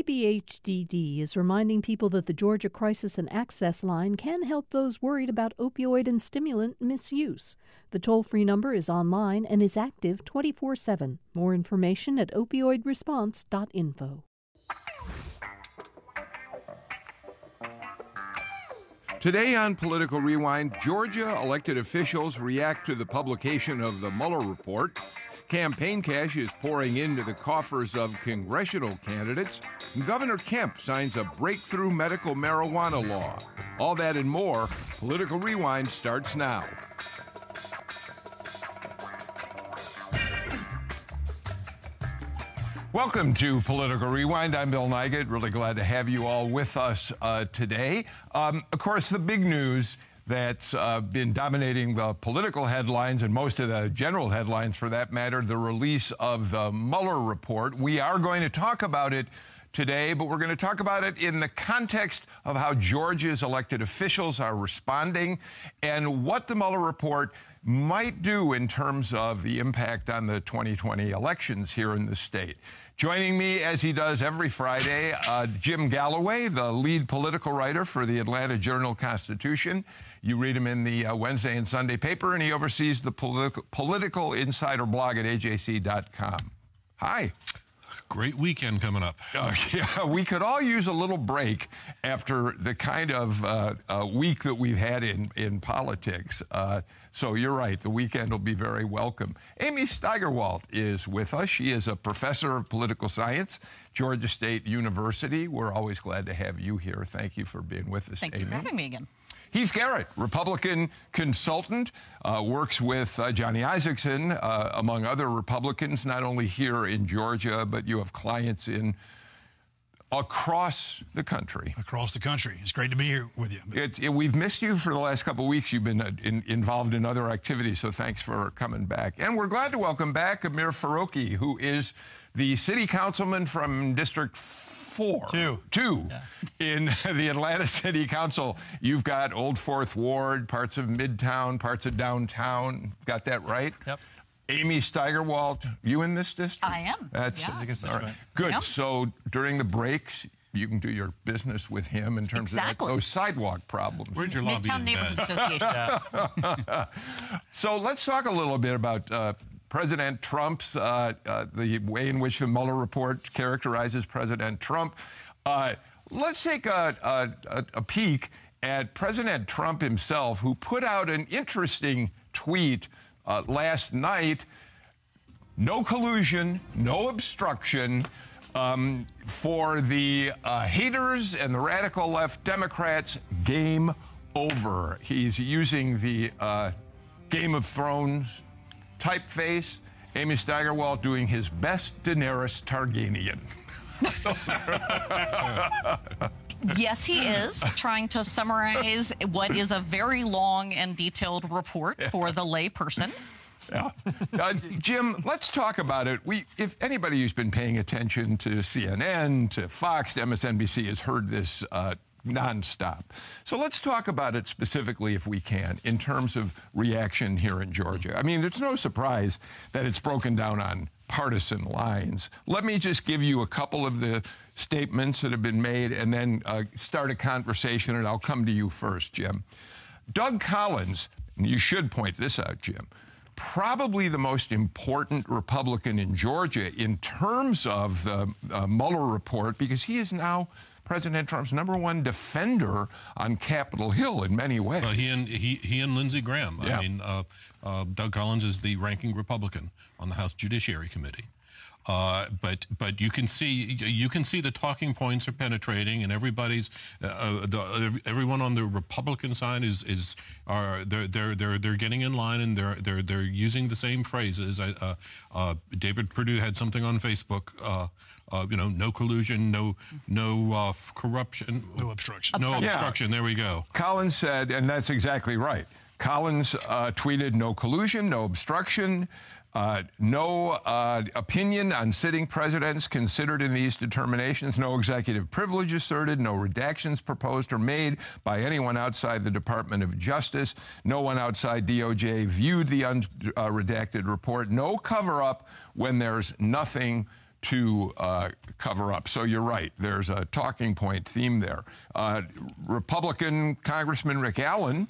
DBHDD is reminding people that the Georgia Crisis and Access Line can help those worried about opioid and stimulant misuse. The toll free number is online and is active 24 7. More information at opioidresponse.info. Today on Political Rewind, Georgia elected officials react to the publication of the Mueller report. Campaign cash is pouring into the coffers of congressional candidates. Governor Kemp signs a breakthrough medical marijuana law. All that and more. Political Rewind starts now. Welcome to Political Rewind. I'm Bill Nigut. Really glad to have you all with us uh, today. Um, of course, the big news that's uh, been dominating the political headlines and most of the general headlines, for that matter, the release of the Mueller report. We are going to talk about it today, but we're going to talk about it in the context of how Georgia's elected officials are responding and what the Mueller report might do in terms of the impact on the 2020 elections here in the state. Joining me, as he does every Friday, uh, Jim Galloway, the lead political writer for the Atlanta Journal Constitution. You read him in the uh, Wednesday and Sunday paper, and he oversees the political, political insider blog at ajc.com. Hi. Great weekend coming up. Uh, yeah, we could all use a little break after the kind of uh, uh, week that we've had in, in politics. Uh, so you're right, the weekend will be very welcome. Amy Steigerwalt is with us. She is a professor of political science, Georgia State University. We're always glad to have you here. Thank you for being with us, Thank Amy. you for having me again. Heath Garrett, Republican consultant, uh, works with uh, Johnny Isakson, uh, among other Republicans, not only here in Georgia, but you have clients in across the country. Across the country. It's great to be here with you. It, we've missed you for the last couple of weeks. You've been uh, in, involved in other activities, so thanks for coming back. And we're glad to welcome back Amir Farokhi, who is the city councilman from District four. Two. Two. Yeah. In the Atlanta City Council, you've got Old Fourth Ward, parts of Midtown, parts of downtown. Got that right? Yep. Amy Steigerwalt, you in this district? I am. That's yes. all right. Good. Yep. So during the breaks, you can do your business with him in terms exactly. of that, those sidewalk problems. Where's your lobby Midtown Neighborhood Association. so let's talk a little bit about uh, President Trump's, uh, uh, the way in which the Mueller report characterizes President Trump. Uh, let's take a, a, a, peek at President Trump himself, who put out an interesting tweet uh, last night no collusion, no obstruction. Um, for the uh, haters and the radical left Democrats, game over. He's using the uh, Game of Thrones typeface, Amy Steigerwalt doing his best Daenerys Targaryen. yes, he is trying to summarize what is a very long and detailed report for the layperson. Yeah. Uh, Jim, let's talk about it. We, if anybody who's been paying attention to CNN, to Fox, to MSNBC has heard this uh, nonstop. So let's talk about it specifically, if we can, in terms of reaction here in Georgia. I mean, it's no surprise that it's broken down on partisan lines. Let me just give you a couple of the statements that have been made and then uh, start a conversation, and I'll come to you first, Jim. Doug Collins, you should point this out, Jim, probably the most important Republican in Georgia in terms of the uh, Mueller report because he is now President Trump's number one defender on Capitol Hill in many ways. Well, he and he, he and Lindsey Graham. Yeah. I mean, uh, uh, Doug Collins is the ranking Republican on the House Judiciary Committee. Uh, but but you can see you can see the talking points are penetrating, and everybody's uh, uh the, everyone on the Republican side is is are they're they're they're they're getting in line and they're they're they're using the same phrases. Uh, uh, David Perdue had something on Facebook uh, you know, no collusion, no no uh, corruption, no obstruction, no yeah. obstruction. There we go. Collins said, and that's exactly right. Collins uh, tweeted, "No collusion, no obstruction." Uh, no uh, opinion on sitting presidents considered in these determinations, no executive privilege asserted, no redactions proposed or made by anyone outside the Department of Justice, no one outside DOJ viewed the unredacted uh, report, no cover up when there's nothing to uh, cover up. So you're right. There's a talking point theme there. Uh, Republican Congressman Rick Allen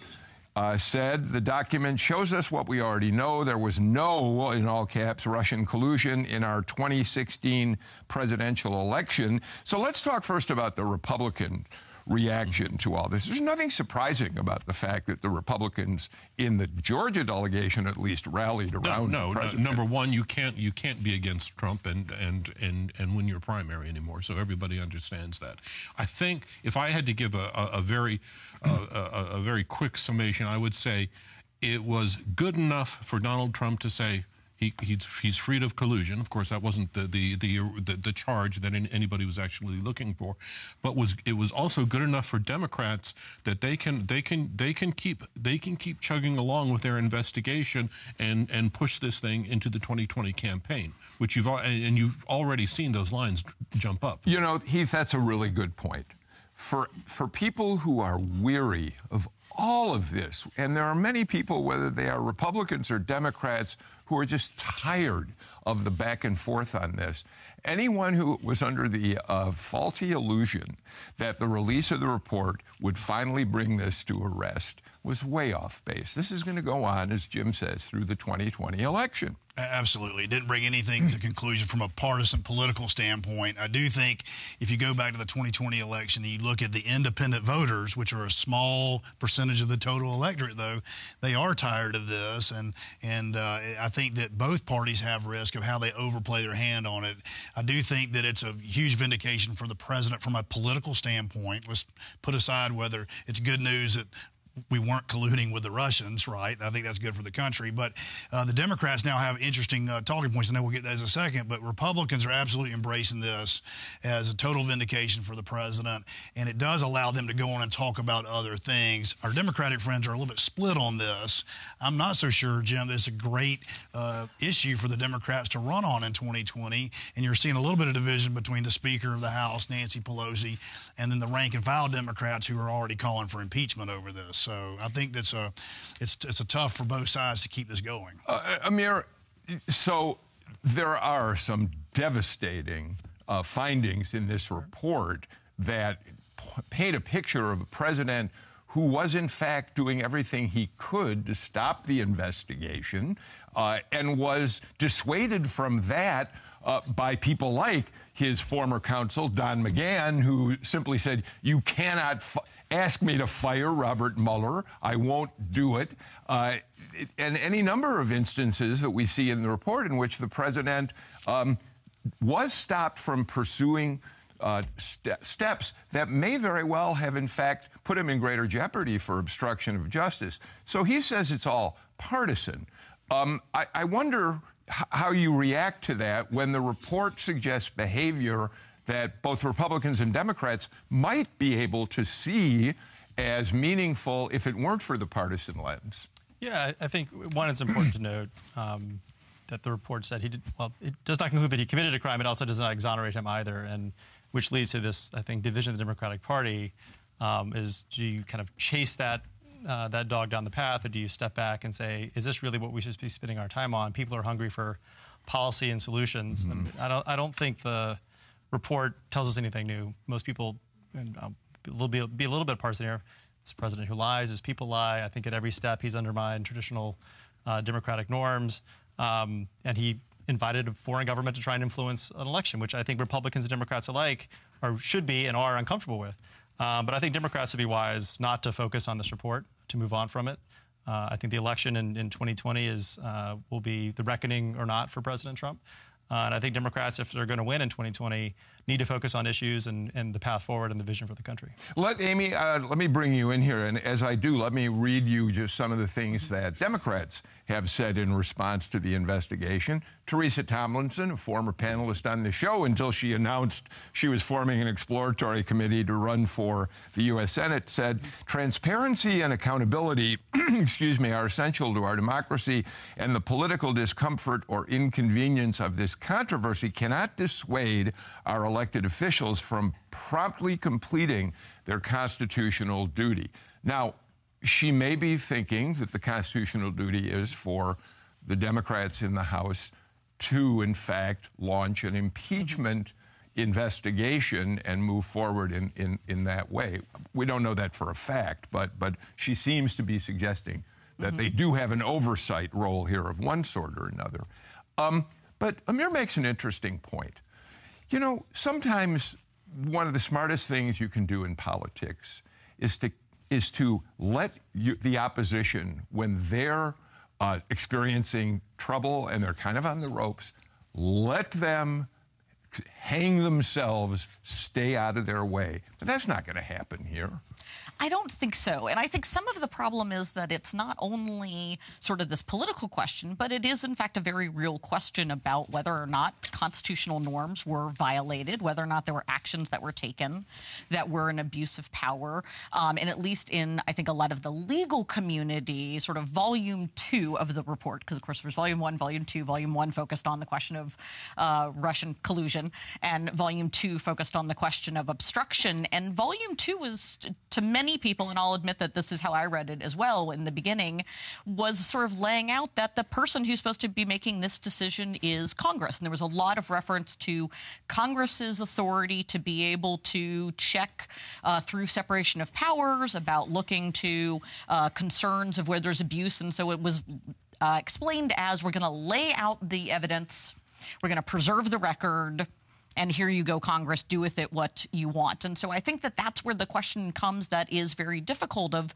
uh, said the document shows us what we already know. There was no, in all caps, Russian collusion in our 2016 presidential election. So let's talk first about the Republican reaction to all this. There's nothing surprising about the fact that the Republicans in the Georgia delegation, at least, rallied around. No, no, no, number one, you can't you can't be against Trump and and and and win your primary anymore. So everybody understands that. I think if I had to give a, a, a very uh, a, a very quick summation, I would say it was good enough for Donald Trump to say he, he's, he's freed of collusion. Of course, that wasn't the the the, the, the charge that anybody was actually looking for, but was it was also good enough for Democrats that they can they can they can keep they can keep chugging along with their investigation and and push this thing into the 2020 campaign, which you've and you've already seen those lines jump up. You know, Heath, that's a really good point. For for people who are weary of all of this, and there are many people, whether they are Republicans or Democrats, who are just tired of the back and forth on this. Anyone who was under the uh, faulty illusion that the release of the report would finally bring this to a rest was way off base. This is going to go on, as Jim says, through the 2020 election. Absolutely. It didn't bring anything to conclusion from a partisan political standpoint. I do think if you go back to the 2020 election and you look at the independent voters, which are a small percentage of the total electorate, though, they are tired of this. And, and uh, I think that both parties have risk of how they overplay their hand on it. I do think that it's a huge vindication for the president from a political standpoint. Let's put aside whether it's good news that we weren't colluding with the Russians, right? I think that's good for the country. But uh, the Democrats now have interesting uh, talking points. I know we'll get that in a second. But Republicans are absolutely embracing this as a total vindication for the president, and it does allow them to go on and talk about other things. Our Democratic friends are a little bit split on this. I'm not so sure, Jim. That it's a great uh, issue for the Democrats to run on in 2020, and you're seeing a little bit of division between the Speaker of the House, Nancy Pelosi, and then the rank and file Democrats who are already calling for impeachment over this. So I think that's a it's it's a tough for both sides to keep this going. Uh, Amir, so there are some devastating uh, findings in this report that paint a picture of a president who was in fact doing everything he could to stop the investigation uh, and was dissuaded from that uh, by people like his former counsel, Don McGahn, who simply said, You cannot ask me to fire Robert Mueller. I won't do it. Uh, it. And any number of instances that we see in the report in which the president um, was stopped from pursuing uh, st- steps that may very well have, in fact, put him in greater jeopardy for obstruction of justice. So he says it's all partisan. Um, I, I wonder how you react to that when the report suggests behavior that both Republicans and Democrats might be able to see as meaningful if it weren't for the partisan lens. Yeah, I think one, it's important to note um, that the report said he did, well, it does not conclude that he committed a crime. It also does not exonerate him either, and which leads to this, I think, division of the Democratic Party. Um, is do you kind of chase that uh, that dog down the path, or do you step back and say, is this really what we should be spending our time on? People are hungry for policy and solutions. Mm-hmm. And I don't I don't think the report tells us anything new. Most people, and I'll be a little bit, be a little bit partisan here. A president who lies. His people lie. I think at every step he's undermined traditional uh, democratic norms, um, and he invited a foreign government to try and influence an election, which I think Republicans and Democrats alike are should be and are uncomfortable with. Um, but I think Democrats would be wise not to focus on this report, to move on from it. Uh, I think the election in, in 2020 is uh, will be the reckoning or not for President Trump. Uh, and I think Democrats, if they're going to win in 2020, need to focus on issues and, and the path forward and the vision for the country. Let Amy, uh, let me bring you in here, and as I do, let me read you just some of the things that Democrats have said in response to the investigation. Teresa Tomlinson, a former panelist on the show until she announced she was forming an exploratory committee to run for the U.S. Senate, said transparency and accountability, excuse me, are essential to our democracy, and the political discomfort or inconvenience of this controversy cannot dissuade our officials from promptly completing their constitutional duty. Now, she may be thinking that the constitutional duty is for the Democrats in the House to, in fact, launch an impeachment investigation and move forward in, in, in that way. We don't know that for a fact, but, but she seems to be suggesting that mm-hmm. they do have an oversight role here of one sort or another. Um, but Amir makes an interesting point. You know, sometimes one of the smartest things you can do in politics is to is to let you, the opposition when they're uh, experiencing trouble and they're kind of on the ropes, let them hang themselves, stay out of their way. But that's not going to happen here. I don't think so. And I think some of the problem is that it's not only sort of this political question, but it is, in fact, a very real question about whether or not constitutional norms were violated, whether or not there were actions that were taken that were an abuse of power. Um, and at least in, I think, a lot of the legal community, sort of volume two of the report, because, of course, there's volume one, volume two. Volume one focused on the question of uh, Russian collusion, and volume two focused on the question of obstruction. And volume two was, to many people, and I'll admit that this is how I read it as well in the beginning, was sort of laying out that the person who's supposed to be making this decision is Congress. And there was a lot of reference to Congress's authority to be able to check uh, through separation of powers about looking to uh, concerns of where there's abuse. And so it was uh, explained as we're going to lay out the evidence, we're going to preserve the record and here you go, Congress, do with it what you want. And so I think that that's where the question comes that is very difficult of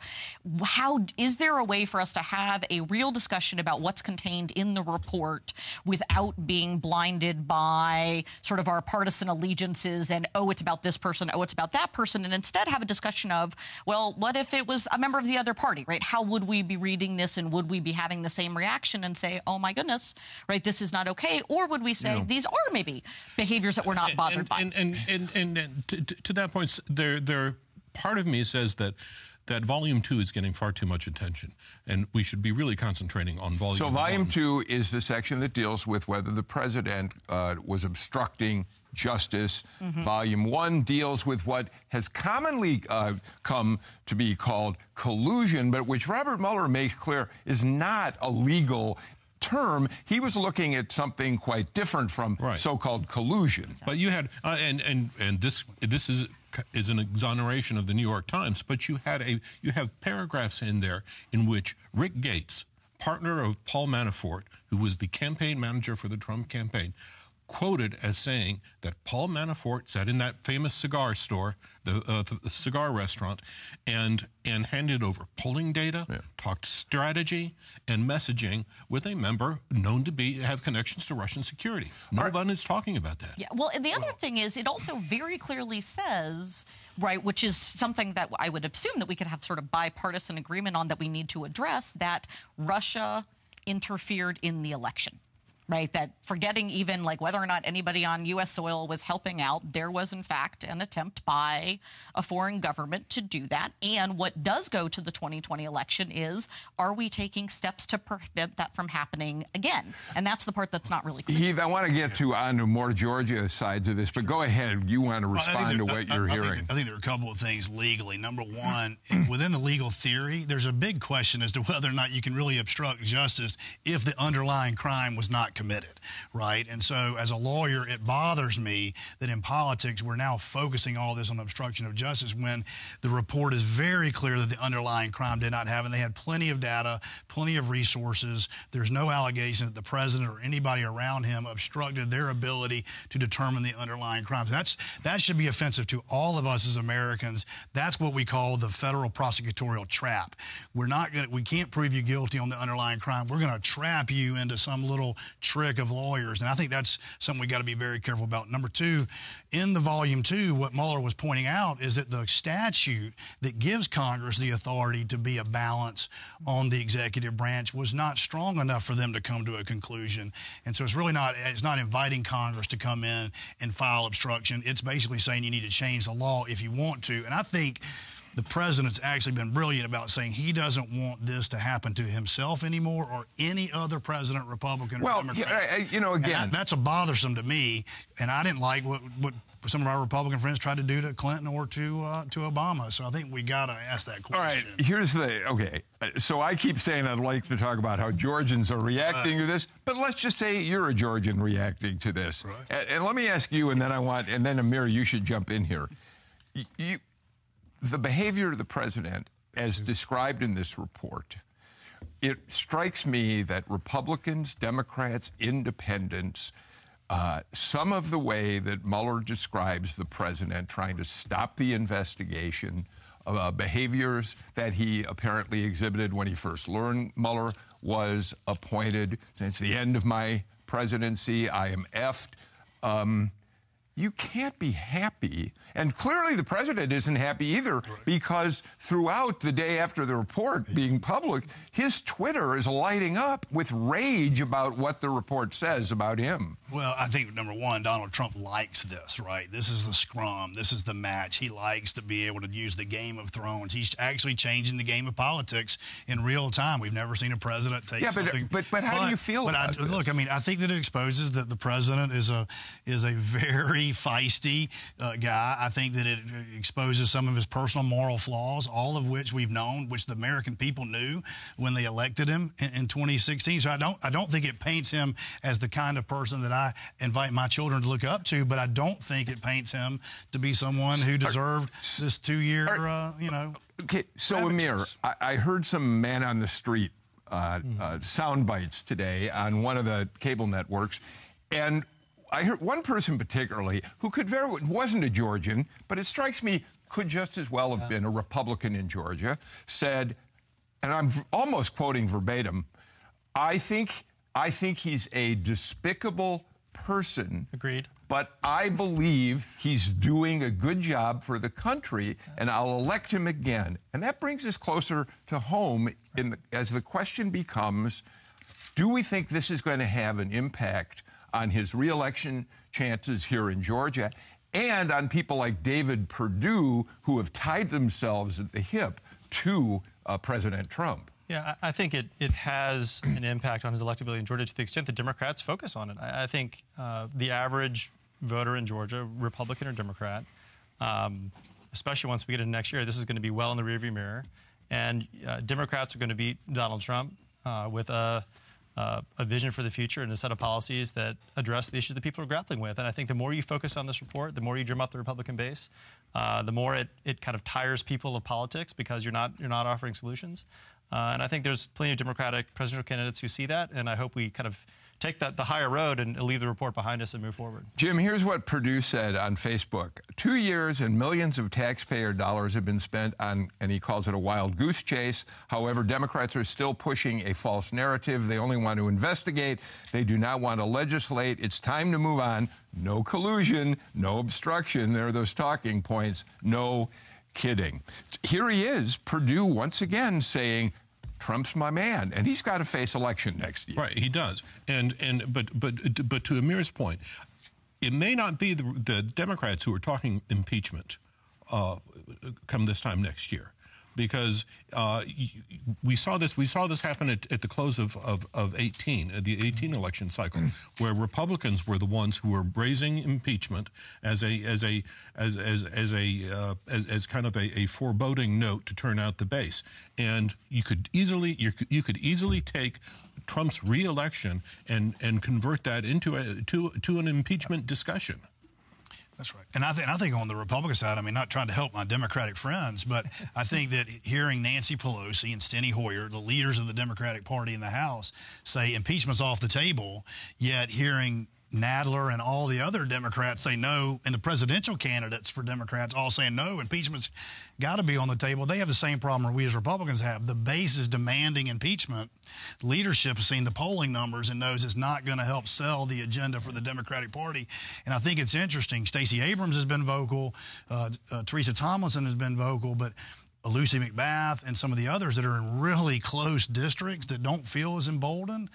how is there a way for us to have a real discussion about what's contained in the report without being blinded by sort of our partisan allegiances and, oh, it's about this person, oh, it's about that person, and instead have a discussion of, well, what if it was a member of the other party, right? How would we be reading this and would we be having the same reaction and say, oh my goodness, right, this is not okay? Or would we say yeah. these are maybe behaviors that that we're not bothered and, by. And, and, and, and, and to, to, that point, there, there, part of me says that that volume two is getting far too much attention, and we should be really concentrating on volume. So, volume one. two is the section that deals with whether the president uh, was obstructing justice. Mm-hmm. Volume one deals with what has commonly uh, come to be called collusion, but which Robert Mueller makes clear is not a legal term, he was looking at something quite different from right. so-called collusion. But you had, uh, and and and this this is is an exoneration of the New York Times. But you had a you have paragraphs in there in which Rick Gates, partner of Paul Manafort, who was the campaign manager for the Trump campaign, quoted as saying that Paul Manafort sat in that famous cigar store, the, uh, the cigar restaurant, and and handed over polling data, yeah. talked strategy and messaging with a member known to be have connections to Russian security. No one is talking about that. Yeah. Well, and the other thing is, it also very clearly says, right, which is something that I would assume that we could have sort of bipartisan agreement on that we need to address that Russia interfered in the election right? That forgetting even like whether or not anybody on U.S. soil was helping out, there was in fact an attempt by a foreign government to do that. And what does go to the 2020 election is, are we taking steps to prevent that from happening again? And that's the part that's not really clear. Heath, I want to get to uh, on to more Georgia sides of this, but go ahead. You want to respond well, to what you're I, hearing? Think, I think there are a couple of things legally. Number mm. one, within the legal theory, there's a big question as to whether or not you can really obstruct justice if the underlying crime was not committed, right? And so, as a lawyer, it bothers me that in politics we're now focusing all this on obstruction of justice when the report is very clear that the underlying crime did not happen. They had plenty of data, plenty of resources. There's no allegation that the president or anybody around him obstructed their ability to determine the underlying crimes. That's that should be offensive to all of us as Americans. That's what we call the federal prosecutorial trap. We're not going we can't prove you guilty on the underlying crime. We're going to trap you into some little trick of lawyers. And I think that's something we got to be very careful about. Number two, in the volume two, what Mueller was pointing out is that the statute that gives Congress the authority to be a balance on the executive branch was not strong enough for them to come to a conclusion. And so it's really not it's not inviting Congress to come in and file obstruction. It's basically saying you need to change the law if you want to. And I think the president's actually been brilliant about saying he doesn't want this to happen to himself anymore or any other president, Republican or well, Democrat. Yeah, you know, again, that, that's a bothersome to me, and I didn't like what what some of our Republican friends tried to do to Clinton or to uh, to Obama. So I think we got to ask that question. All right, here's the okay. So I keep saying I'd like to talk about how Georgians are reacting to this, but let's just say you're a Georgian reacting to this. Right. And, and, let me ask you, and then I want, and then Amir, you should jump in here. You, the behavior of the president, as described in this report, it strikes me that Republicans, Democrats, Independents uh, some of the way that Mueller describes the president trying to stop the investigation, uh, behaviors that he apparently exhibited when he first learned Mueller was appointed. Since the end of my presidency, I am effed. Um, you can't be happy. And clearly the president isn't happy either right. because throughout the day after the report being public, his Twitter is lighting up with rage about what the report says about him. Well, I think number one, Donald Trump likes this, right? This is the scrum. This is the match. He likes to be able to use the Game of Thrones. He's actually changing the game of politics in real time. We've never seen a president take yeah, but, something. But, but how but, do you feel but about I? Look, I mean, I think that it exposes that the president is a is a very feisty uh, guy. I think that it exposes some of his personal moral flaws, all of which we've known, which the American people knew when they elected him in, in 2016. So I don't I don't think it paints him as the kind of person that I invite my children to look up to. But I don't think it paints him to be someone who deserved this two year, uh, you know. Okay, so Amir, I, I heard some man on the street uh, uh, sound bites today on one of the cable networks, and I heard one person particularly who could very wasn't a Georgian, but it strikes me could just as well have been a Republican in Georgia, said, and I'm almost quoting verbatim, I think I think he's a despicable person. Agreed. But I believe he's doing a good job for the country, and I'll elect him again. And that brings us closer to home the, as the question becomes do we think this is going to have an impact on his reelection chances here in Georgia and on people like David Perdue who have tied themselves at the hip to uh, President Trump. Yeah, I think it, it has an impact on his electability in Georgia to the extent that Democrats focus on it. I, I think uh, the average voter in Georgia, Republican or Democrat, um, especially once we get into next year, this is going to be well in the rearview mirror. And uh, Democrats are going to beat Donald Trump uh, with a uh, a vision for the future and a set of policies that address the issues that people are grappling with. And I think the more you focus on this report, the more you drum up the Republican base, uh, the more it, it kind of tires people of politics because you're not you're not offering solutions. Uh, and I think there's plenty of Democratic presidential candidates who see that, and I hope we kind of take that the higher road and leave the report behind us and move forward. Jim, here's what Perdue said on Facebook. Two years and millions of taxpayer dollars have been spent on, and he calls it a wild goose chase. However, Democrats are still pushing a false narrative. They only want to investigate. They do not want to legislate. It's time to move on. No collusion, no obstruction. There are those talking points. No kidding. Here he is, Perdue once again saying, Trump's my man, and he's got to face election next year. Right, he does. And and but but but to Amir's point, it may not be the, the Democrats who are talking impeachment uh, come this time next year because uh, we saw this we saw this happen at, at the close of, of, of 18 uh, the 18 election cycle where Republicans were the ones who were raising impeachment as a as a as as, as a uh, as, as, kind of a, a, foreboding note to turn out the base. And you could easily you could, you could easily take Trump's reelection and and convert that into a to to an impeachment discussion that's right. And I, th- I think on the Republican side, I mean, not trying to help my Democratic friends, but I think that hearing Nancy Pelosi and Steny Hoyer, the leaders of the Democratic Party in the House, say impeachment's off the table, yet hearing Nadler and all the other Democrats say no, and the presidential candidates for Democrats all saying no, impeachment's got to be on the table. They have the same problem we as Republicans have. The base is demanding impeachment. Leadership has seen the polling numbers and knows it's not going to help sell the agenda for the Democratic Party. And I think it's interesting. Stacey Abrams has been vocal. Uh, uh, Teresa Tomlinson has been vocal, but Lucy McBath and some of the others that are in really close districts that don't feel as emboldened.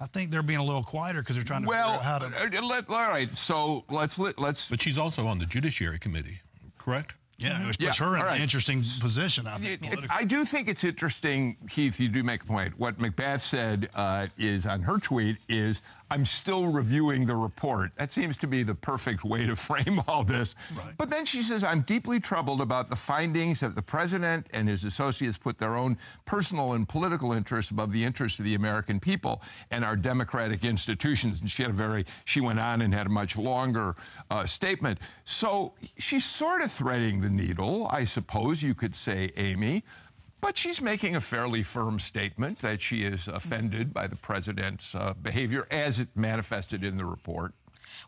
I think they're being a little quieter because they're trying to well, figure out how to. Uh, let, all right, so let's let's. But she's also on the Judiciary Committee, correct? Yeah, which puts Yeah, her in all right. an interesting position, I think. It- politically. I do think it's interesting, Keith. You do make a point. What McBath said uh, is on her tweet is, "I'm still reviewing the report." That seems to be the perfect way to frame all this. Right. But then she says, "I'm deeply troubled about the findings that the president and his associates put their own personal and political interests above the interests of the American people and our democratic institutions." And she had a very, she went on and had a much longer uh, statement. So she's sort of threading the needle, I suppose you could say, Amy. But she's making a fairly firm statement that she is offended by the president's uh, behavior as it manifested in the report.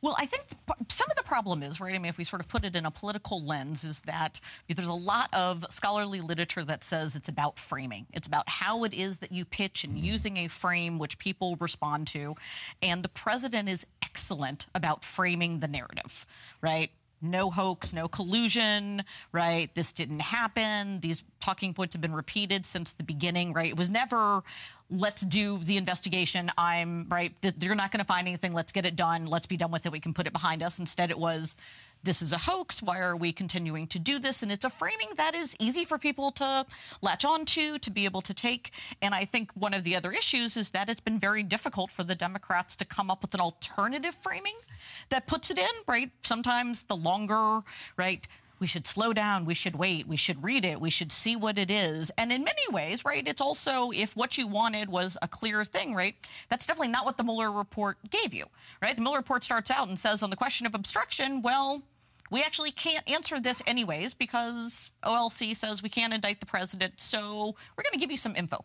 Well, I think some of the problem is, right? I mean, if we sort of put it in a political lens, is that there's a lot of scholarly literature that says it's about framing. It's about how it is that you pitch and using a frame which people respond to. And the president is excellent about framing the narrative, right? No hoax, no collusion, right? This didn't happen. These talking points have been repeated since the beginning, right? It was never, let's do the investigation. I'm, right? You're not going to find anything. Let's get it done. Let's be done with it. We can put it behind us. Instead, it was, this is a hoax. Why are we continuing to do this? And it's a framing that is easy for people to latch onto, to be able to take. And I think one of the other issues is that it's been very difficult for the Democrats to come up with an alternative framing that puts it in, right? Sometimes the longer, right? We should slow down. We should wait. We should read it. We should see what it is. And in many ways, right, it's also if what you wanted was a clear thing, right, that's definitely not what the Mueller report gave you, right? The Mueller report starts out and says on the question of obstruction, well, we actually can't answer this anyways because OLC says we can't indict the president. So we're going to give you some info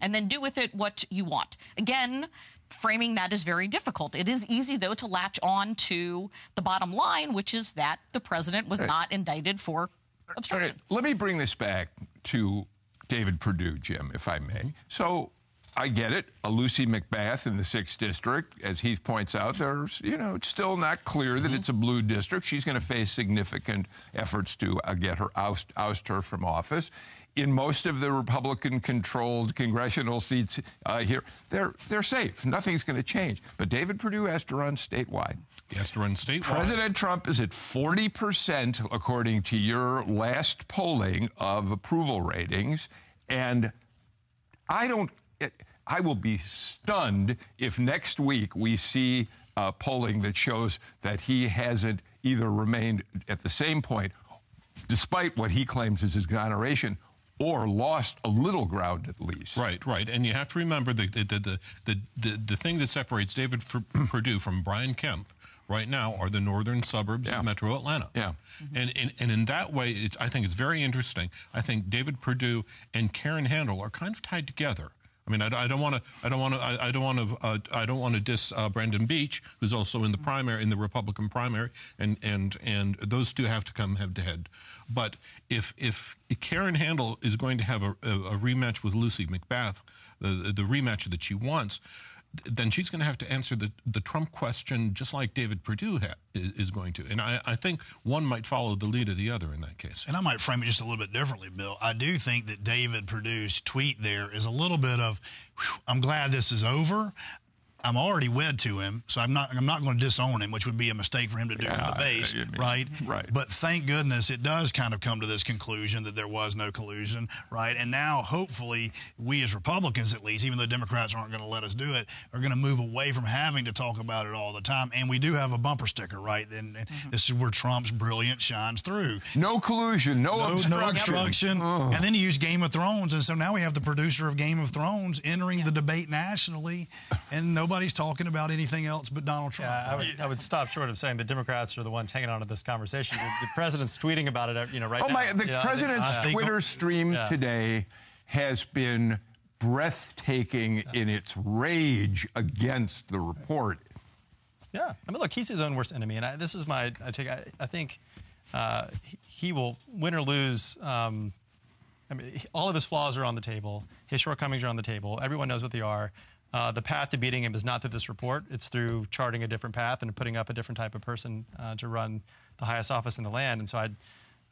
and then do with it what you want. Again, framing that is very difficult. It is easy, though, to latch on to the bottom line, which is that the president was not indicted for right, obstruction. let me bring this back to David Perdue, Jim, if I may. So I get it. A Lucy McBath in the sixth district, as Heath points out, there's you know it's still not clear that it's a blue district. She's going to face significant efforts to uh, get her oust, oust her from office. In most of the Republican-controlled congressional seats uh, here, they're they're safe. Nothing's going to change. But David Perdue has to run statewide. He has to run statewide. President Trump is at 40%, according to your last polling of approval ratings. And I don't, it, I will be stunned if next week we see uh, polling that shows that he hasn't either remained at the same point, despite what he claims is exoneration, or lost a little ground at least. Right, right, and you have to remember the the the the, the, the thing that separates David Perdue from Brian Kemp right now are the northern suburbs Yeah. of Metro Atlanta. Yeah. Mm-hmm. and, and and in that way, it's I think it's very interesting. I think David Perdue and Karen Handel are kind of tied together. I mean, I, I don't want to. I don't want to. I, I don't want to. Uh, I don't want to diss uh, Brandon Beach, who's also in the primary, in the Republican primary, and and and those two have to come head to head. But if if Karen Handel is going to have a, a, a rematch with Lucy McBath, the the rematch that she wants, then she's going to have to answer the, the Trump question just like David Perdue ha- is, going to. And I, I think one might follow the lead of the other in that case. And I might frame it just a little bit differently, Bill. I do think that David Perdue's tweet there is a little bit of, I'm glad this is over. I'm already wed to him, so I'm not. I'm not going to disown him, which would be a mistake for him to do Yeah, from the base, I mean, right? right. But thank goodness it does kind of come to this conclusion that there was no collusion, right? And now, hopefully, we as Republicans, at least, even though Democrats aren't going to let us do it, are going to move away from having to talk about it all the time. And we do have a bumper sticker, right? And and this is where Trump's brilliance shines through No collusion, no, no, obstruction. no obstruction. Oh. And then he used Game of Thrones, and so now we have the producer of Game of Thrones entering the debate nationally, and nobody's talking about anything else but Donald Trump. Yeah, I would, I would stop short of saying the Democrats are the ones hanging on to this conversation. The, the president's tweeting about it, you know, right Oh now. my! The You know, I think- president's think- Twitter stream Yeah. today has been breathtaking in its rage against the report. Yeah, I mean, look, he's his own worst enemy, and I, this is my I take. I, I think uh, he, he will win or lose. Um, I mean, all of his flaws are on the table. His shortcomings are on the table. Everyone knows what they are. Uh, the path to beating him is not through this report. It's through charting a different path and putting up a different type of person uh, to run the highest office in the land. And so I'd.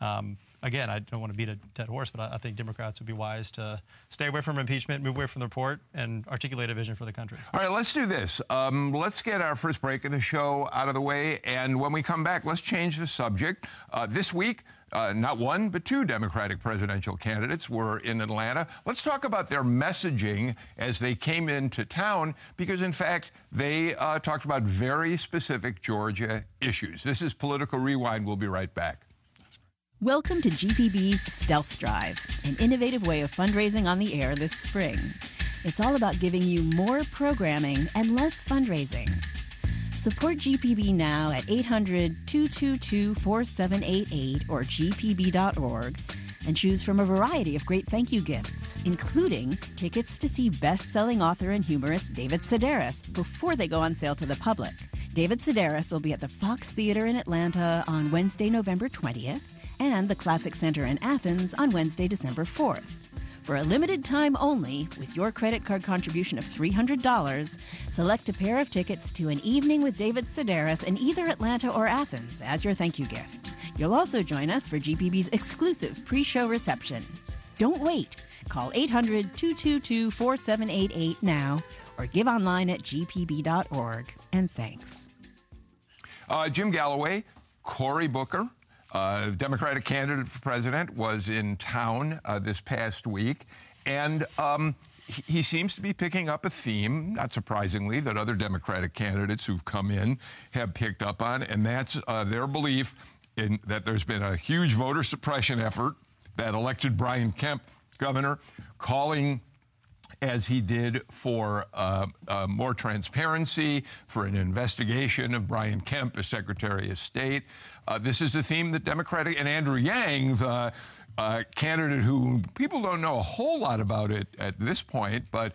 Um, again, I don't want to beat a dead horse, but I, I think Democrats would be wise to stay away from impeachment, move away from the report, and articulate a vision for the country. All right, let's do this. Um, let's get our first break of the show out of the way, and when we come back, let's change the subject. Uh, this week, uh, not one, but two Democratic presidential candidates were in Atlanta. Let's talk about their messaging as they came into town, because in fact, they uh, talked about very specific Georgia issues. This is Political Rewind. We'll be right back. Welcome to GPB's Stealth Drive, an innovative way of fundraising on the air this spring. It's all about giving you more programming and less fundraising. Support GPB now at 800 222 4788 or gpb.org and choose from a variety of great thank you gifts, including tickets to see best selling author and humorist David Sedaris before they go on sale to the public. David Sedaris will be at the Fox Theater in Atlanta on Wednesday, November 20th, and the Classic Center in Athens on Wednesday, December 4th. For a limited time only, with your credit card contribution of $300, select a pair of tickets to an evening with David Sedaris in either Atlanta or Athens as your thank you gift. You'll also join us for GPB's exclusive pre show reception. Don't wait. Call 800 222 4788 now or give online at gpb.org. And thanks. Uh, Jim Galloway, Cory Booker, uh, Democratic candidate for president was in town uh, this past week, and um, he, he seems to be picking up a theme, not surprisingly, that other Democratic candidates who've come in have picked up on, and that's uh, their belief in that there's been a huge voter suppression effort. That elected Brian Kemp governor, calling as he did for uh, uh, more transparency, for an investigation of Brian Kemp as Secretary of State. Uh, this is a theme that Democratic and Andrew Yang, the uh, candidate who people don't know a whole lot about it at this point, but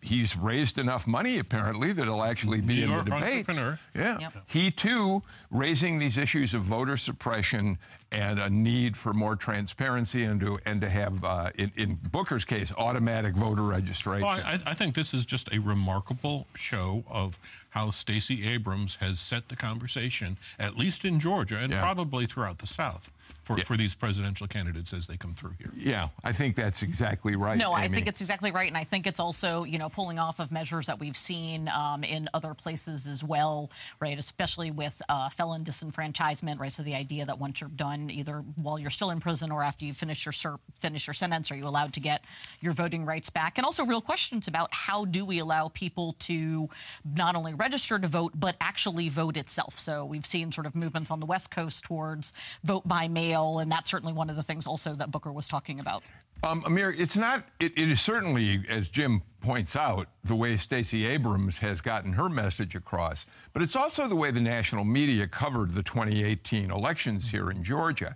he's raised enough money apparently that he'll actually be New in York the debate. Yeah. Yep. He too raising these issues of voter suppression and a need for more transparency and to and to have uh, in, in Booker's case automatic voter registration. Well, I, I think this is just a remarkable show of how Stacey Abrams has set the conversation, at least in Georgia and Yeah. probably throughout the South, for, Yeah. for these presidential candidates as they come through here. yeah, I think that's exactly right. No, I think it's exactly right, and I think it's also you know pulling off of measures that we've seen um, in other places as well, right? Especially with uh, felon disenfranchisement, right? So the idea that once you're done, either while you're still in prison or after you finish your ser- finish your sentence, are you allowed to get your voting rights back? And also real questions about how do we allow people to not only register to vote but actually vote itself. So we've seen sort of movements on the West Coast towards vote by mail, and that's certainly one of the things also that Booker was talking about. Um, Amir, it's not. It, it is certainly, as Jim points out, the way Stacey Abrams has gotten her message across. But it's also the way the national media covered the 2018 elections here in Georgia.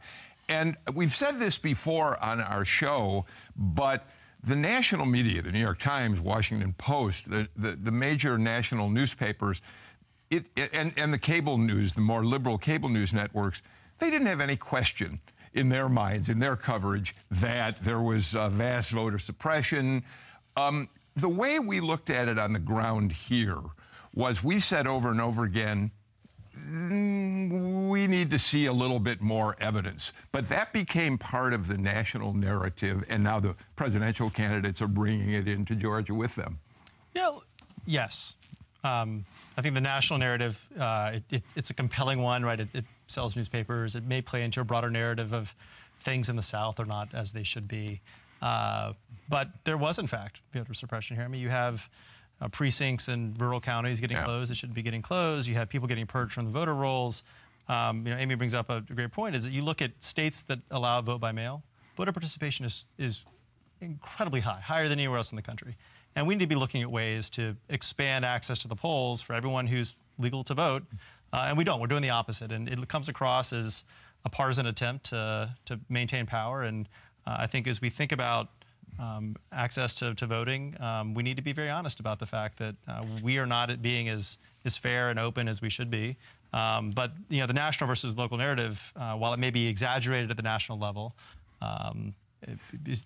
And we've said this before on our show, but the national media, the New York Times, Washington Post, the, the, the major national newspapers, it, it, and, and the cable news, the more liberal cable news networks, they didn't have any question in their minds, in their coverage, that there was uh, vast voter suppression. Um, the way we looked at it on the ground here was we said over and over again, "Mm, we need to see a little bit more evidence. But that became part of the national narrative, and now the presidential candidates are bringing it into Georgia with them. Yeah, yes. Um, I think the national narrative, uh, it, it, it's a compelling one, right? It sells newspapers. It may play into a broader narrative of things in the South are not as they should be. Uh, but there was, in fact, voter suppression here. I mean, you have uh, precincts in rural counties getting Yeah. closed that shouldn't be getting closed. You have people getting purged from the voter rolls. Um, you know, Amy brings up a great point: is that you look at states that allow vote by mail, voter participation is is incredibly high, higher than anywhere else in the country. And we need to be looking at ways to expand access to the polls for everyone who's legal to vote. Uh, and we don't. We're doing the opposite. And it comes across as a partisan attempt to, to maintain power. And uh, I think as we think about um, access to, to voting, um, we need to be very honest about the fact that uh, we are not being as, as fair and open as we should be. Um, but you know, the national versus local narrative, uh, while it may be exaggerated at the national level, um,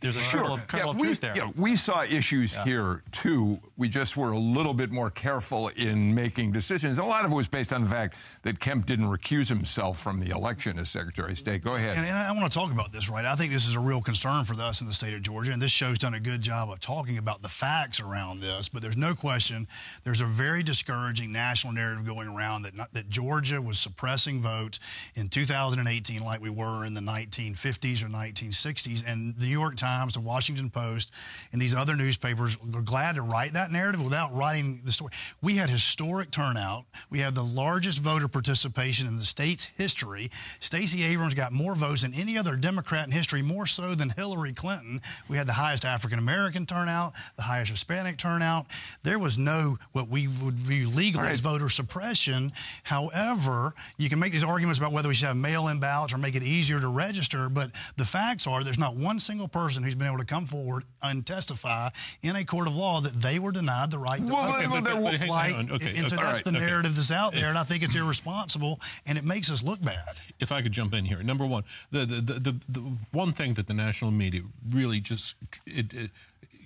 there's a kernel of, kernel yeah, of we, truth there. Yeah, we saw issues yeah. here too. We just were a little bit more careful in making decisions. A lot of it was based on the fact that Kemp didn't recuse himself from the election as Secretary of State. Go ahead. And, and I want to talk about this, right? I think this is a real concern for us in the state of Georgia, and this show's done a good job of talking about the facts around this. But there's no question there's a very discouraging national narrative going around that not, that Georgia was suppressing votes in 2018 like we were in the 1950s or 1960s, and the New York Times, the Washington Post, and these other newspapers were glad to write that narrative without writing the story. We had historic turnout. We had the largest voter participation in the state's history. Stacey Abrams got more votes than any other Democrat in history, more so than Hillary Clinton. We had the highest African American turnout, the highest Hispanic turnout. There was no what we would view legal right. as voter suppression. However, you can make these arguments about whether we should have mail-in ballots or make it easier to register, but the facts are there's not one single person who's been able to come forward and testify in a court of law that they were denied the right to well, vote. Well, but, but, but, like, okay, and so that's right, the narrative okay. that's out there, if, and I think it's irresponsible, and it makes us look bad. If I could jump in here, number one, the the the, the, the one thing that the national media really just it, it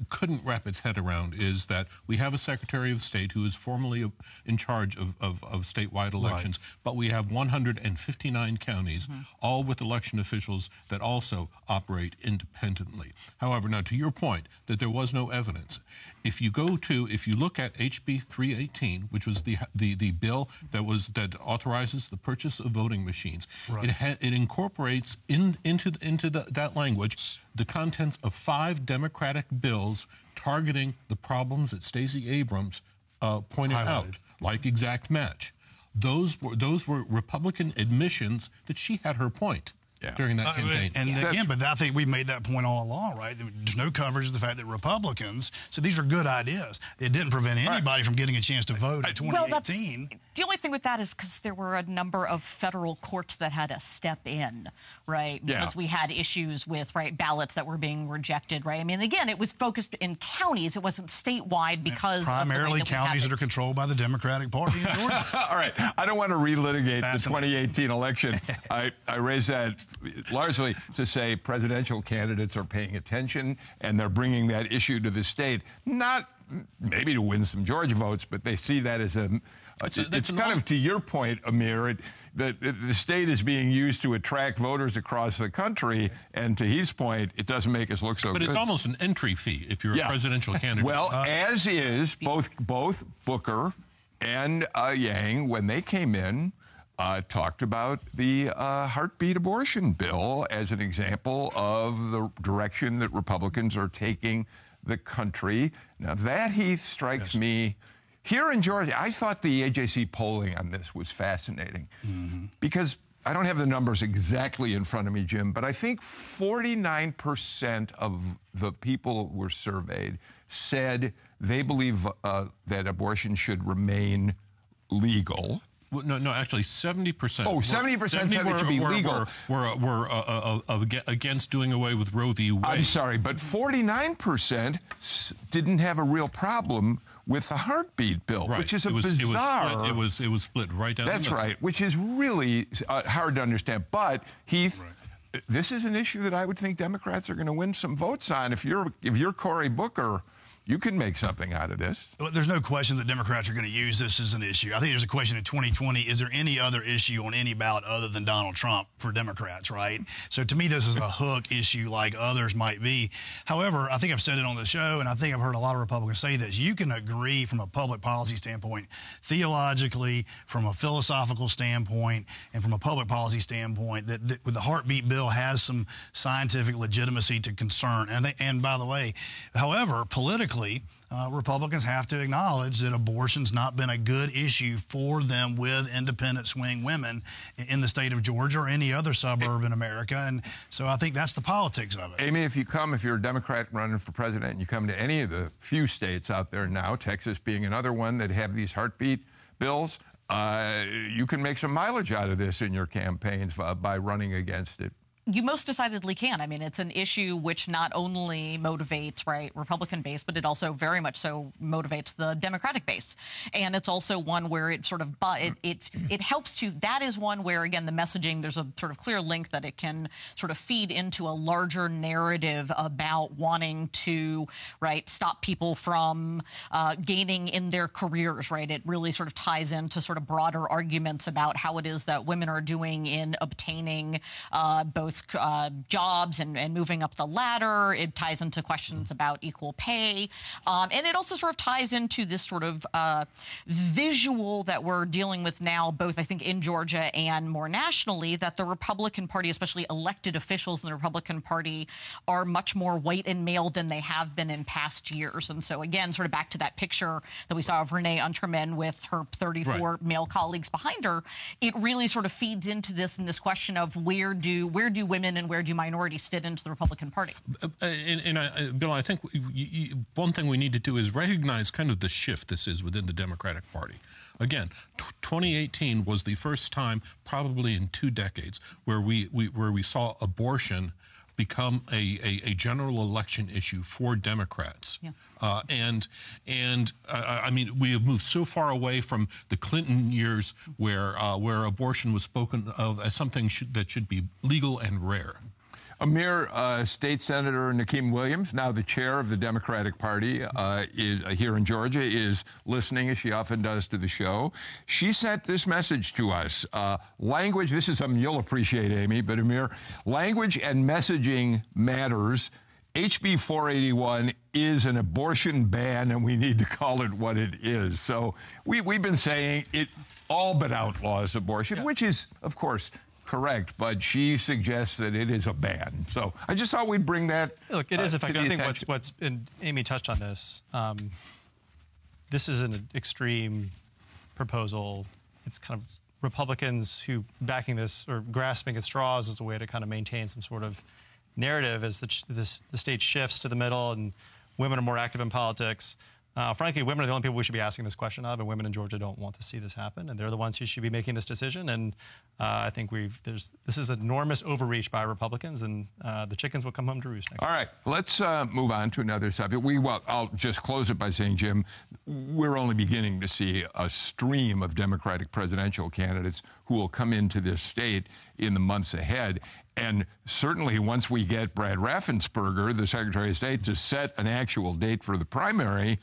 couldn't wrap its head around is that we have a Secretary of State who is formally in charge of, of, of statewide elections, right. but we have 159 counties, mm-hmm. all with election officials that also operate independently. However, now to your point that there was no evidence, if you go to if you look at HB 318, which was the the, the bill that was that authorizes the purchase of voting machines, right. it ha, it incorporates in into into the, that language the contents of five Democratic bills targeting the problems that Stacey Abrams uh, pointed Highlighted. out, like exact match. Those were those were Republican admissions that she had her point yeah. during that uh, campaign. and yeah. again, but I think we made that point all along, right? There's no coverage of the fact that Republicans, so these are good ideas. It didn't prevent anybody right. from getting a chance to vote in 2018. Well, the only thing with that is because there were a number of federal courts that had to step in, right? Yeah. Because we had issues with right ballots that were being rejected, right? I mean, again, it was focused in counties; it wasn't statewide because primarily that counties that are controlled by the Democratic Party in Georgia. All right, I don't want to relitigate the 2018 election. I I raise that largely to say presidential candidates are paying attention and they're bringing that issue to the state, not maybe to win some Georgia votes, but they see that as a. It's, a, it's kind of to your point, Amir. It, the, the state is being used to attract voters across the country, and to his point, it doesn't make us look so but good. But it's almost an entry fee if you're yeah. a presidential candidate. well, uh, as is both both Booker and uh, Yang when they came in uh, talked about the uh, heartbeat abortion bill as an example of the direction that Republicans are taking the country. Now, that, Heath, strikes yes. me. Here in Georgia, I thought the AJC polling on this was fascinating mm-hmm. because I don't have the numbers exactly in front of me, Jim, but I think 49% of the people who were surveyed said they believe uh, that abortion should remain legal. Well, no, no, actually, 70%. Oh, 70% were, 70 said it should be were, legal. Were, were, were uh, uh, uh, against doing away with Roe v. Wade. I'm sorry, but 49% didn't have a real problem with the heartbeat bill, right. which is a it was, bizarre. It was, split, it was, it was split right down. The That's right, which is really uh, hard to understand. But Heath. Right this is an issue that I would think Democrats are going to win some votes on. If you're if you're Cory Booker, you can make something out of this. There's no question that Democrats are going to use this as an issue. I think there's a question in 2020 is there any other issue on any ballot other than Donald Trump for Democrats, right? So to me, this is a hook issue like others might be. However, I think I've said it on the show, and I think I've heard a lot of Republicans say this. You can agree from a public policy standpoint, theologically, from a philosophical standpoint, and from a public policy standpoint, that, that the heartbeat bill has some scientific legitimacy to concern. And, they, and by the way, however, politically, politically, uh, Republicans have to acknowledge that abortion's not been a good issue for them with independent swing women in the state of Georgia or any other suburb in America. And so I think that's the politics of it. Amy, if you come, if you're a Democrat running for president, and you come to any of the few states out there now, Texas being another one that have these heartbeat bills, uh, you can make some mileage out of this in your campaigns uh, by running against it. You most decidedly can. I mean, it's an issue which not only motivates right Republican base, but it also very much so motivates the Democratic base, and it's also one where it sort of but it it it helps to. That is one where again the messaging there's a sort of clear link that it can sort of feed into a larger narrative about wanting to right stop people from uh, gaining in their careers. Right, it really sort of ties into sort of broader arguments about how it is that women are doing in obtaining uh, both uh, jobs and, and, moving up the ladder. It ties into questions about equal pay. Um, and it also sort of ties into this sort of uh, visual that we're dealing with now, both, I think, in Georgia and more nationally, that the Republican Party, especially elected officials in the Republican Party, are much more white and male than they have been in past years. And so, again, sort of back to that picture that we saw of Renee Unterman with her 34 right. male colleagues behind her, it really sort of feeds into this and this question of where do where do women and where do minorities fit into the Republican Party? Uh, uh and, and I, Bill, I think one thing we need to do is recognize kind of the shift this is within the Democratic Party. Again, 2018 was the first time, probably in two decades, where we, we where we saw abortion become a, a, a, general election issue for Democrats. Yeah. Uh, and and uh, I mean, we have moved so far away from the Clinton years where uh, where abortion was spoken of as something should, that should be legal and rare. Amir, uh, State Senator Nikema Williams, now the chair of the Democratic Party, uh, is uh, here in Georgia, is listening as she often does to the show. She sent this message to us. Uh, language. This is something you'll appreciate, Amy. But Amir, language and messaging matters. HB 481 is an abortion ban, and we need to call it what it is. So we, we've been saying it all but outlaws abortion, yeah. which is, of course, correct, but she suggests that it is a ban. So I just thought we'd bring that. Look, it uh, is effective. I think what's what's and Amy touched on this. Um, this is an extreme proposal. It's kind of Republicans who backing this or grasping at straws as a way to kind of maintain some sort of narrative as the, this, the state shifts to the middle and women are more active in politics. Uh, frankly, women are the only people we should be asking this question of, and women in Georgia don't want to see this happen, and they're the ones who should be making this decision. And uh, I think we've there's this is enormous overreach by Republicans, and uh, the chickens will come home to roost. All right, let's uh, move on to another subject. We well, I'll just close it by saying, Jim, we're only beginning to see a stream of Democratic presidential candidates who will come into this state in the months ahead. And certainly, once we get Brad Raffensperger, the Secretary of State, to set an actual date for the primary,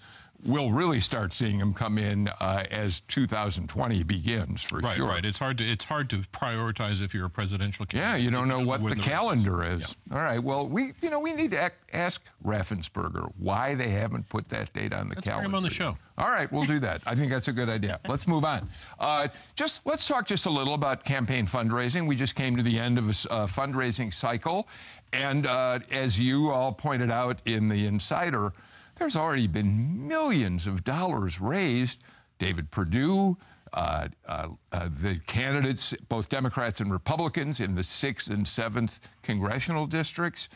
we'll really start seeing them come in uh, as 2020 begins for right, sure. Right, It's hard to it's hard to prioritize if you're a presidential candidate. Yeah, you don't know what the, the calendar is. Yeah. All right. Well, we you know we need to ask Raffensperger why they haven't put that date on the let's calendar. Bring him on the show. All right, we'll do that. I think that's a good idea. Let's move on. Uh, just let's talk just a little about campaign fundraising. We just came to the end of a uh, fundraising cycle, and uh, as you all pointed out in the Insider there's already been millions of dollars raised. David Perdue, uh, uh, uh, the candidates, both Democrats and Republicans, in the sixth and seventh congressional districts.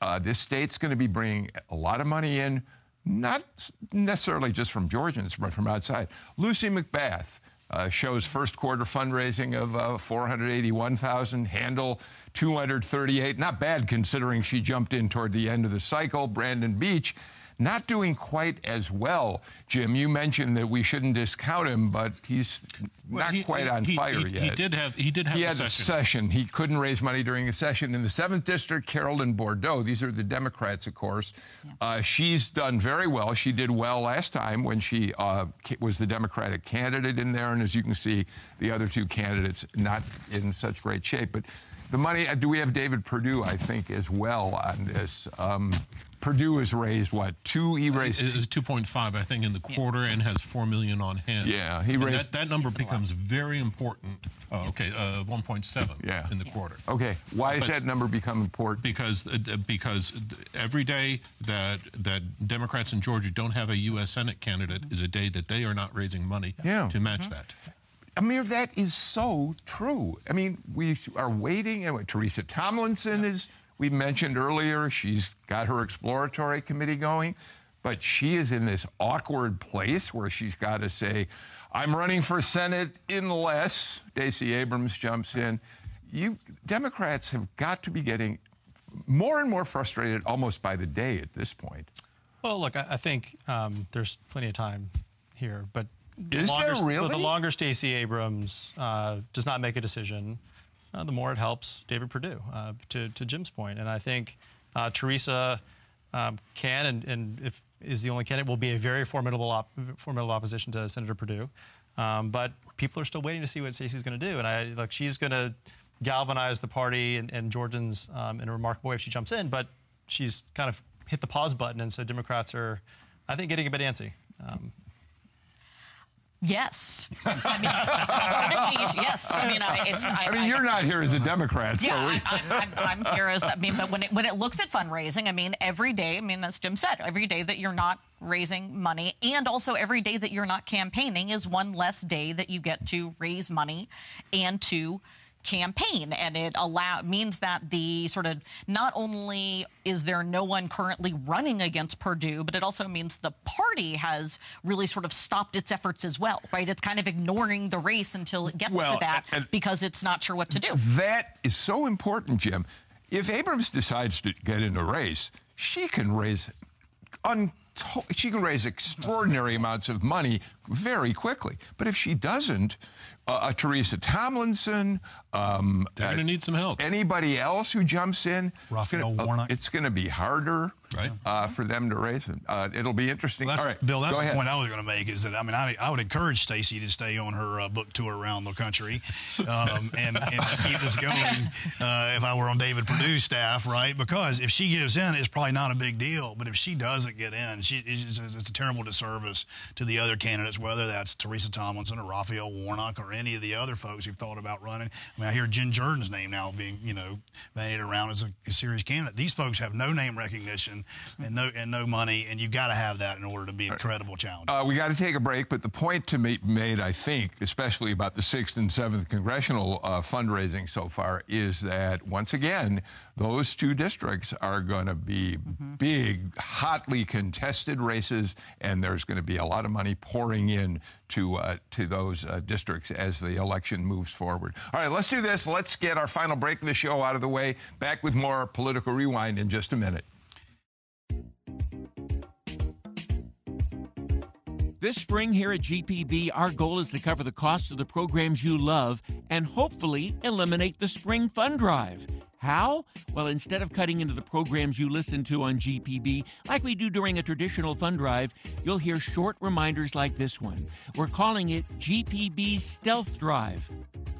Uh, this state's going to be bringing a lot of money in, not necessarily just from Georgians, but from outside. Lucy McBath. Uh, shows first quarter fundraising of uh, 481,000, handle 238. Not bad considering she jumped in toward the end of the cycle. Brandon Beach not doing quite as well. Jim, you mentioned that we shouldn't discount him, but he's well, not he, quite on he, fire he, yet. He did have he did have he a had session. a session. He couldn't raise money during a session in the seventh district. Carolyn Bourdeaux. these are the Democrats, of course. Yeah. Uh, she's done very well. She did well last time when she uh, was the Democratic candidate in there, and as you can see, the other two candidates not in such great shape, but. The money, uh, do we have David Perdue, I think, as well on this? Um, Perdue has raised what two? He raised is two point five, I think, in the quarter, yeah. and has four million on hand. Yeah, he raised that, that, number becomes very important. Uh, okay, uh, one point seven. Yeah. in the yeah. quarter. Okay, why but, does that number become important? Because uh, because every day that that Democrats in Georgia don't have a U.S. Senate candidate is a day that they are not raising money yeah. to match mm-hmm. that. Amir, that is so true. I mean, we are waiting, and Teresa Tomlinson yeah. is we mentioned earlier she's got her exploratory committee going, but she is in this awkward place where she's got to say, I'm running for Senate unless Stacey Abrams jumps in. you Democrats have got to be getting more and more frustrated almost by the day at this point. Well, look, I, I think um, there's plenty of time here, but the Is longer, there really? The longer Stacey Abrams uh, does not make a decision, uh, the more it helps David Perdue. Uh, to, to Jim's point, and I think uh, Teresa um, can and, and if is the only candidate will be a very formidable op- formidable opposition to Senator Perdue. Um, but people are still waiting to see what Stacey's going to do, and I look, she's going to galvanize the party and, and Georgians um, in a remarkable way if she jumps in. But she's kind of hit the pause button, and so Democrats are, I think, getting a bit antsy. Um, Yes. I mean, yes. I mean, I, it's. I, I mean, you're not here as a Democrat, so we, I, I, I'm, I'm here as. I mean, but when it when it looks at fundraising, I mean, every day. I mean, as Jim said, every day that you're not raising money, and also every day that you're not campaigning is one less day that you get to raise money and to campaign and it allow means that the sort of not only is there no one currently running against Perdue but it also means the party has really sort of stopped its efforts as well right it's kind of ignoring the race until it gets Well, to that and- because it's not sure what to do that is so important, Jim. If Abrams decides to get in a race, she can raise un- she can raise extraordinary amounts of money very quickly. But if she doesn't, uh, uh, Teresa Tomlinson, um, They're going to need some help. anybody else who jumps in, it's Raphael gonna- uh, Warnock. it's going to be harder Right. uh, for them to raise it. Uh, it'll be interesting. Well, All right, Bill, that's go the ahead. point I was going to make is that I mean I, I would encourage Stacey to stay on her uh, book tour around the country um, and, and keep this going. Uh, if I were on David Perdue's staff, right? Because if she gives in, it's probably not a big deal. But if she doesn't get in, she it's, it's a terrible disservice to the other candidates, whether that's Teresa Tomlinson or Raphael Warnock or any of the other folks who've thought about running. I mean, I hear Jen Jordan's name now being you know bandied around as a, a serious candidate. These folks have no name recognition and no and no money, and you've got to have that in order to be a credible challenger. Uh, we got to take a break, but the point to be made, I think, especially about the sixth and seventh congressional uh, fundraising so far, is that once again, those two districts are going to be big, hotly contested races, and there's going to be a lot of money pouring in to uh, to those uh, districts as the election moves forward. All right, let's do this. Let's get our final break of the show out of the way. Back with more political rewind in just a minute. This spring here at GPB, our goal is to cover the costs of the programs you love and hopefully eliminate the spring fund drive. How? Well, instead of cutting into the programs you listen to on GPB like we do during a traditional fund drive, you'll hear short reminders like this one. We're calling it GPB Stealth Drive.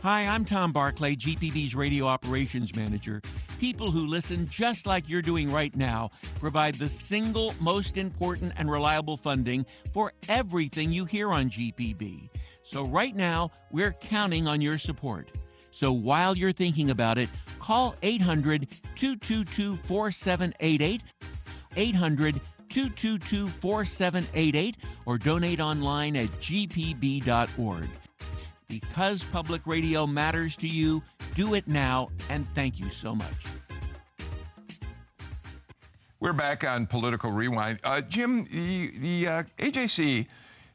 Hi, I'm Tom Barclay, GPB's radio operations manager. People who listen just like you're doing right now provide the single most important and reliable funding for everything you hear on GPB. So right now, we're counting on your support. So while you're thinking about it, call 800 222 4788, 800 222 4788, or donate online at gpb.org. Because public radio matters to you, do it now, and thank you so much. We're back on Political Rewind. Uh, Jim, the, the uh, AJC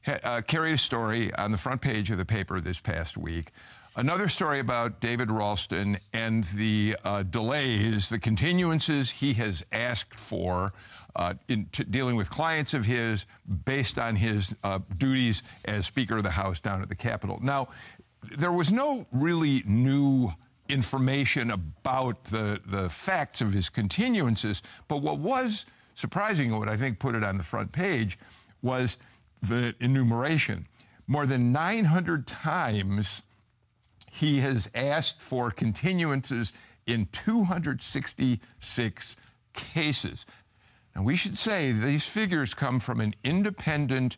ha- uh, carried a story on the front page of the paper this past week. Another story about David Ralston and the uh, delays, the continuances he has asked for uh, in dealing with clients of his based on his uh, duties as Speaker of the House down at the Capitol. Now, there was no really new information about the, the facts of his continuances, but what was surprising, and what I think put it on the front page, was the enumeration. More than 900 times he has asked for continuances in 266 cases. Now, we should say these figures come from an independent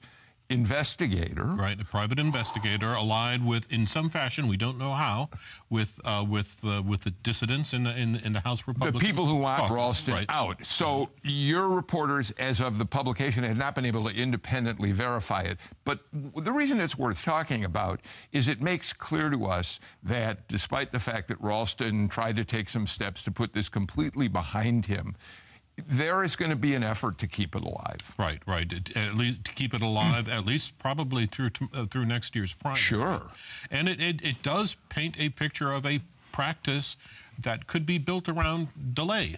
investigator. Right, a private investigator allied with, in some fashion, we don't know how, with uh, with uh, with the dissidents in the in, in the House The Republican. people who want caucus. Ralston right. out. So your reporters, as of the publication, had not been able to independently verify it. But the reason it's worth talking about is it makes clear to us that despite the fact that Ralston tried to take some steps to put this completely behind him, there is going to be an effort to keep it alive. Right, right. At least to keep it alive, at least probably through uh, through next year's primary. Sure. And it, it, it does paint a picture of a practice that could be built around delay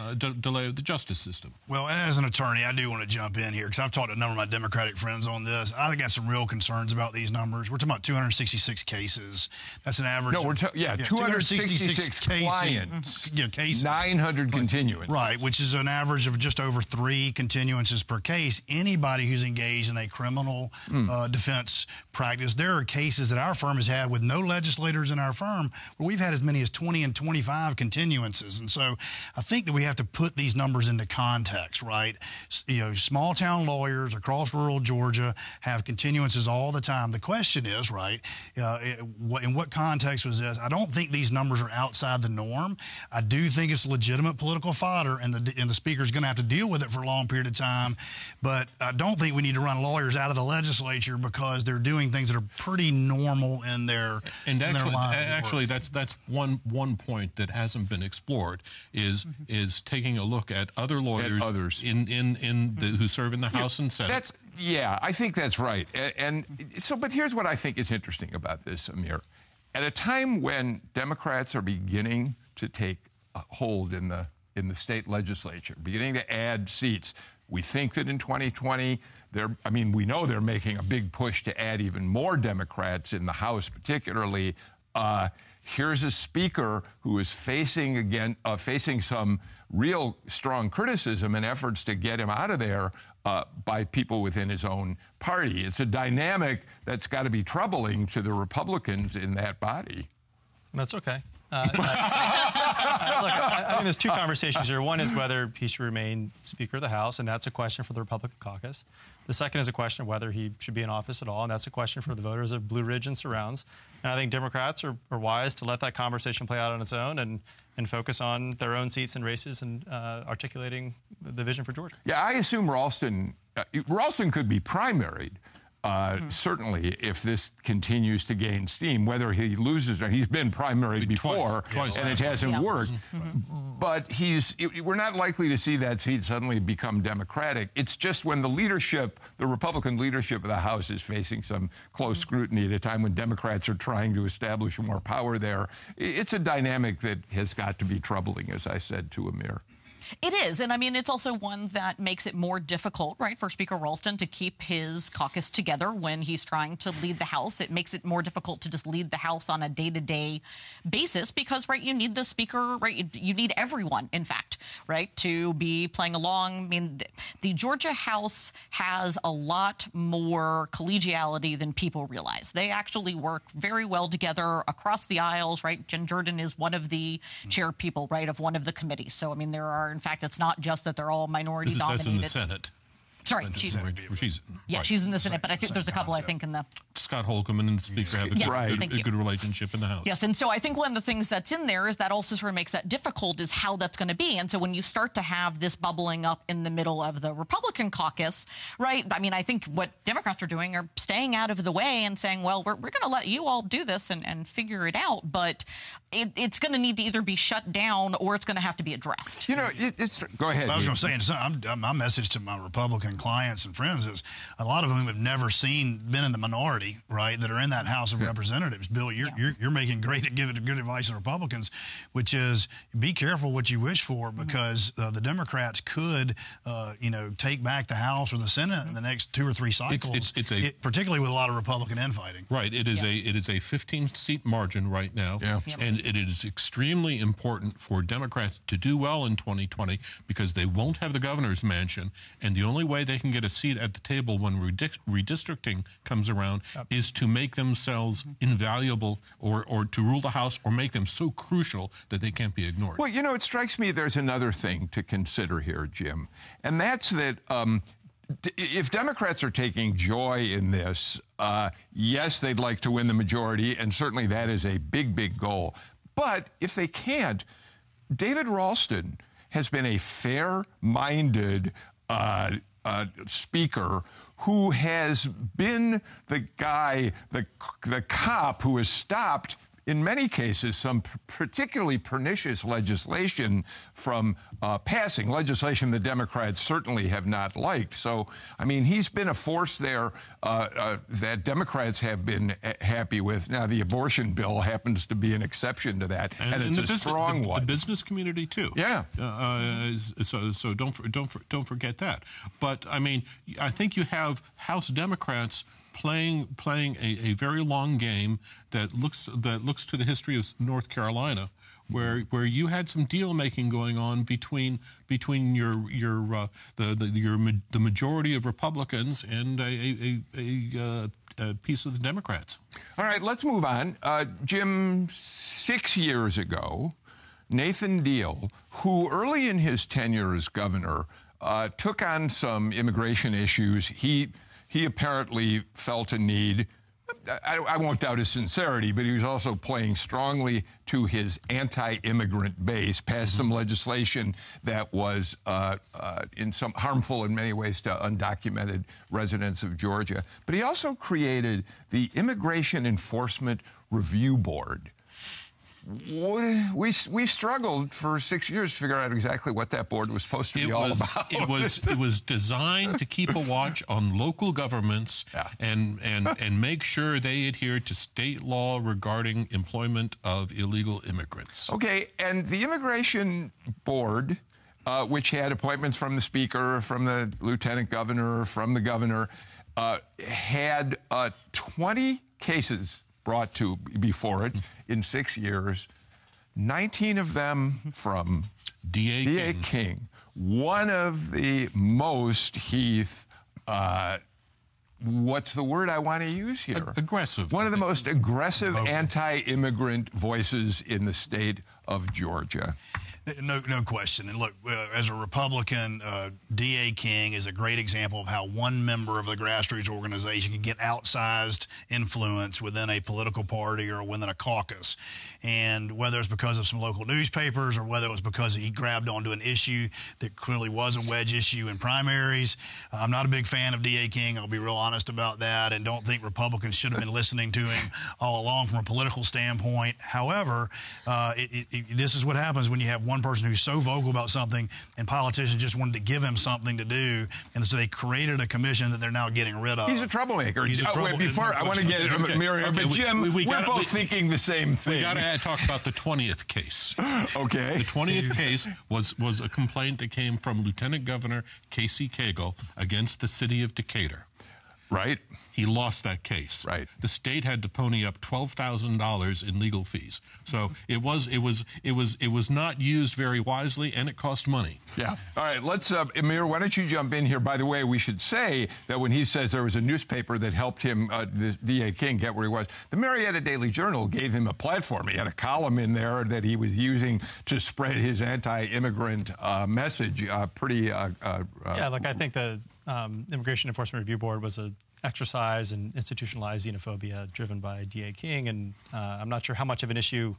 uh, de- delay of the justice system. Well, as an attorney, I do want to jump in here because I've talked to a number of my Democratic friends on this. I got some real concerns about these numbers. We're talking about 266 cases. That's an average. No, we're ta- yeah, 266 clients. Yeah, cases. 900 continuance. Right, which is an average of just over three continuances per case. Anybody who's engaged in a criminal mm. uh, defense practice, there are cases that our firm has had with no legislators in our firm where we've had as many as 20 and 25 continuances. And so I think that we have to put these numbers into context, right? You know, small town lawyers across rural Georgia have continuances all the time. The question is, right, uh, in what context was this? I don't think these numbers are outside the norm. I do think it's legitimate political fodder, and the and the speaker's going to have to deal with it for a long period of time. But I don't think we need to run lawyers out of the legislature because they're doing things that are pretty normal in their and in actually, their actually that's that's one one point that hasn't been explored is mm-hmm. Is taking a look at other lawyers, at others in in in the, who serve in the House and Senate. That's yeah, I think that's right. And, and so, but here's what I think is interesting about this, Amir. At a time when Democrats are beginning to take hold in the in the state legislature, beginning to add seats. We think that in 2020, they're, I mean, we know they're making a big push to add even more Democrats in the House, particularly. Uh, here's a speaker who is facing again uh, facing some real strong criticism and efforts to get him out of there uh, by people within his own party. It's a dynamic that's got to be troubling to the Republicans in that body. That's okay. Uh, I, I think there's two conversations here. One is whether he should remain Speaker of the House, and that's a question for the Republican caucus. The second is a question of whether he should be in office at all, and that's a question for the voters of Blue Ridge and surrounds. And I think Democrats are, are wise to let that conversation play out on its own and, and focus on their own seats and races and uh, articulating the vision for Georgia. Yeah, I assume Ralston, uh, Ralston could be primaried. Uh, mm-hmm. Certainly, if this continues to gain steam, whether he loses or he's been primary before, twice, twice and it hasn't yeah. worked. Mm-hmm. But he's it, we're not likely to see that seat suddenly become Democratic. It's just when the leadership, the Republican leadership of the House, is facing some close mm-hmm. scrutiny at a time when Democrats are trying to establish more power there. It's a dynamic that has got to be troubling, as I said to Amir. It is. And I mean, it's also one that makes it more difficult, right, for Speaker Ralston to keep his caucus together when he's trying to lead the House. It makes it more difficult to just lead the House on a day to day basis because, right, you need the Speaker, right, you need everyone, in fact, right, to be playing along. I mean, the Georgia House has a lot more collegiality than people realize. They actually work very well together across the aisles, right? Jen Jordan is one of the chair people, right, of one of the committees. So, I mean, there are in fact, it's not just that they're all minority this, dominated. That's in the Senate. Sorry, she's, she's yeah, right. she's in the Senate, but I think there's a couple. I think in the Scott Holcomb and the Speaker have a, yes, good, a, a good relationship in the House. Yes, and so I think one of the things that's in there is that also sort of makes that difficult is how that's going to be. And so when you start to have this bubbling up in the middle of the Republican caucus, right? I mean, I think what Democrats are doing are staying out of the way and saying, well, we're, we're going to let you all do this and, and figure it out, but it, it's going to need to either be shut down or it's going to have to be addressed. You know, it, it's go ahead. I was going to say, I'm, my message to my Republican clients and friends friends is a lot of whom have never seen, been in the minority, right, that are in that House of yeah. Representatives. Bill, you're, yeah. you're, you're, making great, giving good advice to Republicans, which is be careful what you wish for mm-hmm. because uh, the Democrats could, uh, you know, take back the House or the Senate in the next two or three cycles. It's, it's, it's a, it, particularly with a lot of Republican infighting. Right. It is yeah. a it is a 15 seat margin right now, yeah. and it is extremely important for Democrats to do well in 2020 because they won't have the governor's mansion, and the only way they can get a seat at the table when redistricting comes around yep. is to make themselves mm-hmm. invaluable or, or to rule the House or make them so crucial that they can't be ignored. Well, you know, it strikes me there's another thing to consider here, Jim, and that's that. Um, if Democrats are taking joy in this, uh, yes, they'd like to win the majority, and certainly that is a big, big goal. But if they can't, David Ralston has been a fair minded, uh, uh, speaker who has been the guy, the, the cop who has stopped in many cases, some particularly pernicious legislation from uh, passing, legislation the Democrats certainly have not liked. So, I mean, he's been a force there uh, uh, that Democrats have been happy with. Now, the abortion bill happens to be an exception to that, and, and it's a business, strong the, one. The business community too. Yeah. Uh, uh, so, so don't don't don't forget that. But I mean, I think you have House Democrats playing playing a, a very long game that looks that looks to the history of North Carolina, where where you had some deal making going on between between your your uh, the, the your the majority of Republicans and a a, a, a, a piece of the Democrats. All right, let's move on. Uh, Jim, six years ago, Nathan Deal, who early in his tenure as governor uh, took on some immigration issues, he he apparently felt a need. I, I, won't doubt his sincerity, but he was also playing strongly to his anti-immigrant base, passed mm-hmm. some legislation that was uh, uh, in some harmful in many ways to undocumented residents of Georgia. But he also created the Immigration Enforcement Review Board, we, we struggled for six years to figure out exactly what that board was supposed to it be was, all about. it was it was designed to keep a watch on local governments yeah. and and and make sure they adhere to state law regarding employment of illegal immigrants. Okay, and the immigration board, uh, which had appointments from the speaker, from the lieutenant governor, from the governor, uh, had uh, 20 cases brought to before it in six years, 19 of them from D.A. King. King. One of the most, Heath, uh, what's the word I want to use here? aggressive. One of the most aggressive anti immigrant voices in the state of Georgia. No, no question. And look, uh, as a Republican, uh, D.A. King is a great example of how one member of the grassroots organization can get outsized influence within a political party or within a caucus. And whether it's because of some local newspapers or whether it was because he grabbed onto an issue that clearly was a wedge issue in primaries, I'm not a big fan of D.A. King. I'll be real honest about that and don't think Republicans should have been listening to him all along from a political standpoint. However, uh, it, it, this is what happens when you have one one person who's so vocal about something, and politicians just wanted to give him something to do, and so they created a commission that they're now getting rid of. He's a troublemaker. He's a uh, trouble- wait, before I want to get uh, okay. Miriam, okay, but Jim, we, we, we are both we, thinking the same thing. We got to talk about the twentieth case. okay. The twentieth case was was a complaint that came from Lieutenant Governor Casey Cagle against the city of Decatur. Right. He lost that case. Right. The state had to pony up twelve thousand dollars in legal fees. So it was it was it was it was not used very wisely, and it cost money. Yeah. All right. Let's, uh, Amir. Why don't you jump in here? By the way, we should say that when he says there was a newspaper that helped him, uh, the D.A. King, get where he was, the Marietta Daily Journal gave him a platform. He had a column in there that he was using to spread his anti-immigrant uh, message. Uh, pretty. Uh, uh, yeah. Like I think the um, Immigration Enforcement Review Board was a exercise and institutionalized xenophobia driven by D.A. King. And uh, I'm not sure how much of an issue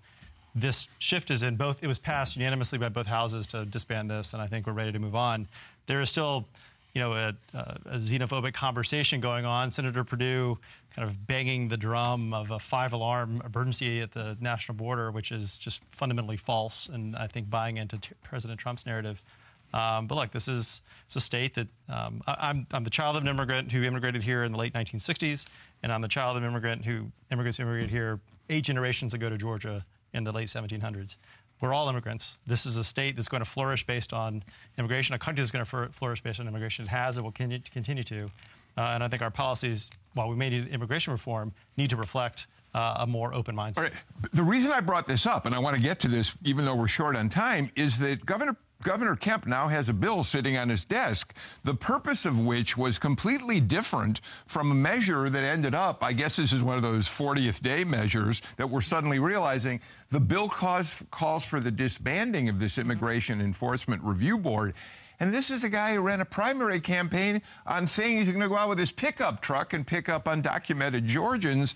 this shift is in. Both it was passed unanimously by both houses to disband this, and I think we're ready to move on. There is still, you know, a, a xenophobic conversation going on. Senator Perdue kind of banging the drum of a five-alarm emergency at the national border, which is just fundamentally false, and I think buying into t- President Trump's narrative. Um, but look, this is it's a state that um, I, am I'm, I'm the child of an immigrant who immigrated here in the late 1960s, and I'm the child of an immigrant who immigrants immigrated here eight generations ago to Georgia in the late 1700s. We're all immigrants. This is a state that's going to flourish based on immigration. A country that's going to flourish based on immigration. It has. It will continue to. Uh, and I think our policies, while we may need immigration reform, need to reflect uh, a more open mindset. All right. The reason I brought this up, and I want to get to this, even though we're short on time, is that Governor Governor Kemp now has a bill sitting on his desk, the purpose of which was completely different from a measure that ended up, I guess this is one of those 40th day measures that we're suddenly realizing the bill calls, calls for the disbanding of this Immigration Enforcement Review Board. And this is a guy who ran a primary campaign on saying he's going to go out with his pickup truck and pick up undocumented Georgians.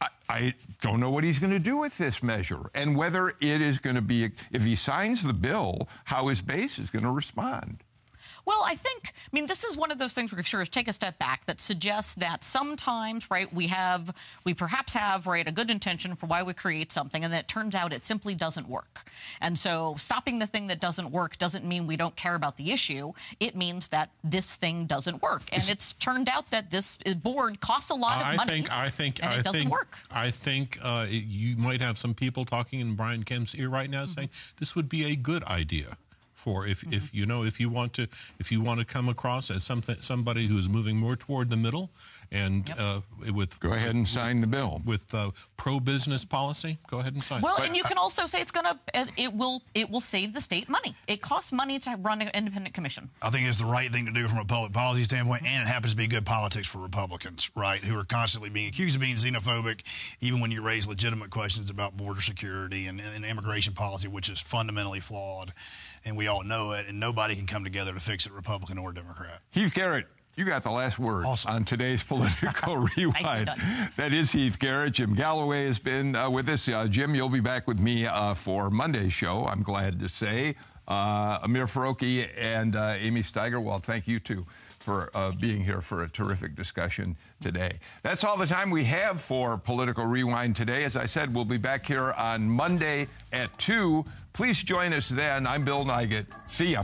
I, I don't know what he's going to do with this measure and whether it is going to be, if he signs the bill, how his base is going to respond. Well, I think, I mean, this is one of those things where we sort of take a step back that suggests that sometimes, right, we have, we perhaps have, right, a good intention for why we create something, and then it turns out it simply doesn't work. And so stopping the thing that doesn't work doesn't mean we don't care about the issue. It means that this thing doesn't work. And it's turned out that this board costs a lot of I money. think, I think, and I it doesn't think, work. I think uh, you might have some people talking in Brian Kemp's ear right now Mm-hmm. saying this would be a good idea for if, if Mm-hmm. you know if you want to if you want to come across as something somebody who is moving more toward the middle and uh, with Go ahead and sign the bill. with uh, pro business policy. Go ahead and sign. Well, it. and you can also say it's going to, it will, it will save the state money. It costs money to run an independent commission. I think it's the right thing to do from a public policy standpoint, and it happens to be good politics for Republicans, right? Who are constantly being accused of being xenophobic, even when you raise legitimate questions about border security and, and immigration policy, which is fundamentally flawed, and we all know it. And nobody can come together to fix it, Republican or Democrat. Heath Garrett, you got the last word Awesome. on today's political rewind. that is Heath Garrett. Jim Galloway has been uh, with us. Uh, Jim, you'll be back with me uh, for Monday's show, I'm glad to say. Uh, Amir Farokhi and uh, Amy Steigerwalt, thank you too for uh, being here for a terrific discussion today. That's all the time we have for Political Rewind today. As I said, we'll be back here on Monday at 2. Please join us then. I'm Bill Nigut. See ya.